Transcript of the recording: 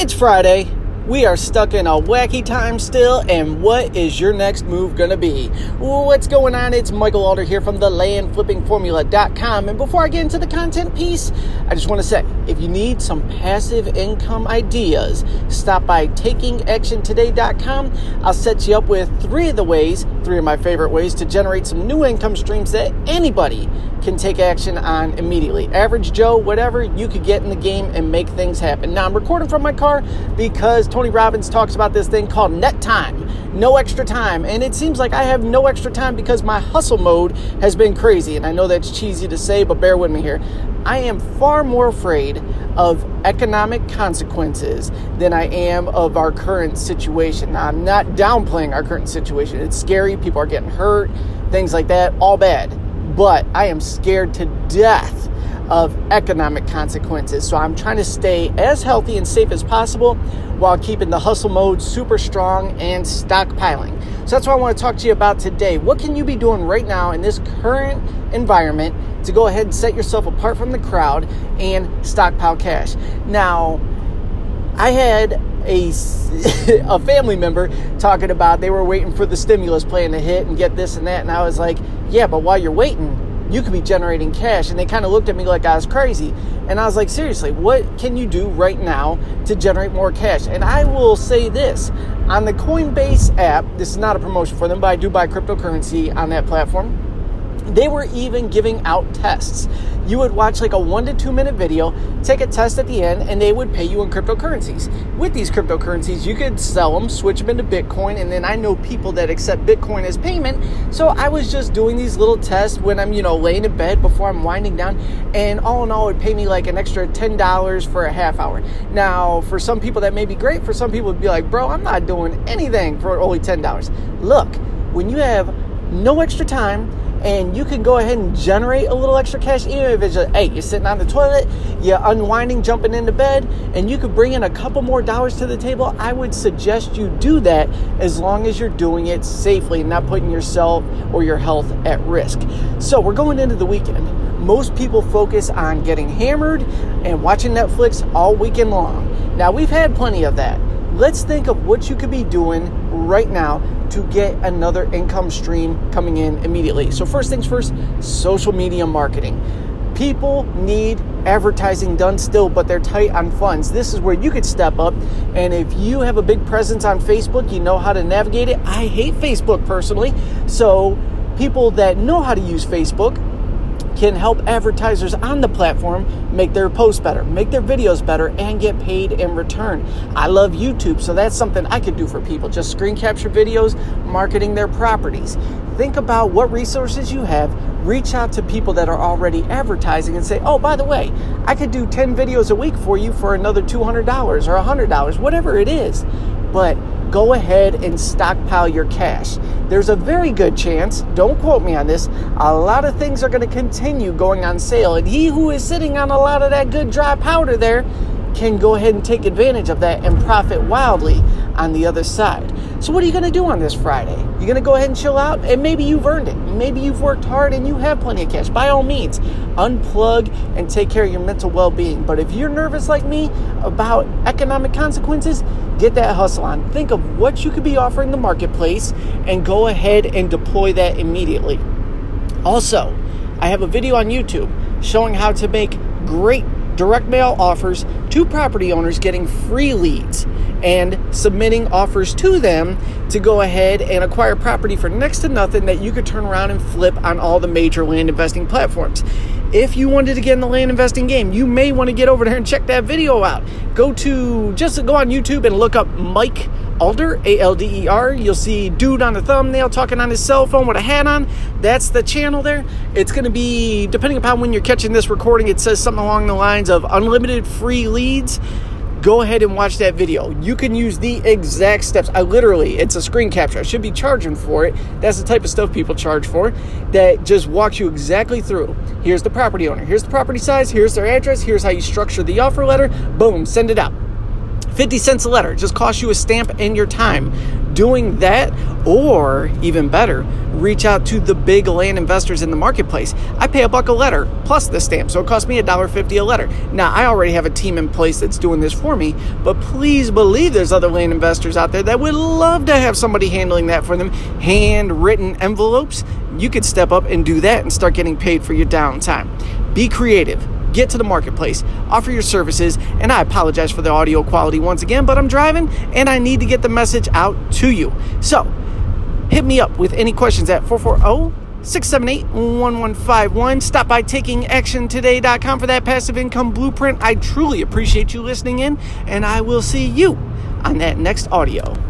It's Friday. We are stuck in a wacky time still, and what is your next move to be? What's going on? It's Michael Alder here from the landflippingformula.com. And before I get into the content piece, I just want to say if you need some passive income ideas, stop by takingactiontoday.com. I'll set you up with three of the ways, three of my favorite ways to generate some new income streams that anybody can take action on immediately. Average Joe, whatever, you could get in the game and make things happen. Now, I'm recording from my car because Tony Robbins talks about this thing called net time, no extra time. And it seems like I have no extra time because my hustle mode has been crazy. And I know that's cheesy to say, but bear with me here. I am far more afraid of economic consequences than I am of our current situation. Now, I'm not downplaying our current situation. It's scary, people are getting hurt, things like that, all bad. But I am scared to death of economic consequences. So I'm trying to stay as healthy and safe as possible while keeping the hustle mode super strong and stockpiling. So that's what I want to talk to you about today. What can you be doing right now in this current environment to go ahead and set yourself apart from the crowd and stockpile cash? Now, I had a, a family member talking about they were waiting for the stimulus plan to hit and get this and that. And I was like, yeah, but while you're waiting, you could be generating cash. And they kind of looked at me like I was crazy. And I was like, seriously, what can you do right now to generate more cash? And I will say this on the Coinbase app, this is not a promotion for them, but I do buy cryptocurrency on that platform. They were even giving out tests. You would watch like a one to two minute video, take a test at the end, and they would pay you in cryptocurrencies. With these cryptocurrencies, you could sell them, switch them into Bitcoin, and then I know people that accept Bitcoin as payment. So I was just doing these little tests when I'm, you know, laying in bed before I'm winding down, and all in all, it would pay me like an extra $10 for a half hour. Now, for some people, that may be great. For some people, it'd be like, bro, I'm not doing anything for only $10. Look, when you have no extra time, and you can go ahead and generate a little extra cash even if it's just hey you're sitting on the toilet you're unwinding jumping into bed and you could bring in a couple more dollars to the table. I would suggest you do that as long as you're doing it safely and not putting yourself or your health at risk. So we're going into the weekend. Most people focus on getting hammered and watching netflix all weekend long. Now we've had plenty of that. Let's think of what you could be doing right now to get another income stream coming in immediately. So, first things first, social media marketing. People need advertising done still, but they're tight on funds. This is where you could step up. And if you have a big presence on Facebook, you know how to navigate it. I hate Facebook personally. So, people that know how to use Facebook can help advertisers on the platform make their posts better, make their videos better, and get paid in return. I love YouTube, so that's something I could do for people. Just screen capture videos, marketing their properties. Think about what resources you have, reach out to people that are already advertising and say, oh, by the way, I could do 10 videos a week for you for another $200 or $100, whatever it is. But go ahead and stockpile your cash. There's a very good chance, don't quote me on this, a lot of things are going to continue going on sale. And he who is sitting on a lot of that good dry powder there can go ahead and take advantage of that and profit wildly on the other side. So, what are you going to do on this Friday? You're going to go ahead and chill out, and maybe you've earned it. Maybe you've worked hard and you have plenty of cash. By all means, unplug and take care of your mental well being. But if you're nervous like me about economic consequences, get that hustle on. Think of what you could be offering the marketplace and go ahead and deploy that immediately. Also, I have a video on YouTube showing how to make great direct mail offers to property owners getting free leads and submitting offers to them to go ahead and acquire property for next to nothing that you could turn around and flip on all the major land investing platforms. If you wanted to get in the land investing game, you may want to get over there and check that video out. Go to just go on YouTube and look up Mike Alder, A L D E R. You'll see dude on the thumbnail talking on his cell phone with a hat on. That's the channel there. It's going to be, depending upon when you're catching this recording, it says something along the lines of unlimited free leads go ahead and watch that video. You can use the exact steps. I literally, it's a screen capture. I should be charging for it. That's the type of stuff people charge for that just walks you exactly through. Here's the property owner, here's the property size, here's their address, here's how you structure the offer letter. Boom, send it out. 50 cents a letter. It just costs you a stamp and your time doing that, or even better, reach out to the big land investors in the marketplace. I pay a buck a letter plus the stamp, so it costs me $1.50 a letter. Now, I already have a team in place that's doing this for me, but please believe there's other land investors out there that would love to have somebody handling that for them, handwritten envelopes. You could step up and do that and start getting paid for your downtime. Be creative get to the marketplace, offer your services, and I apologize for the audio quality once again, but I'm driving and I need to get the message out to you. So, hit me up with any questions at 440 678 1151. Stop by takingactiontoday.com for that passive income blueprint. I truly appreciate you listening in, and I will see you on that next audio.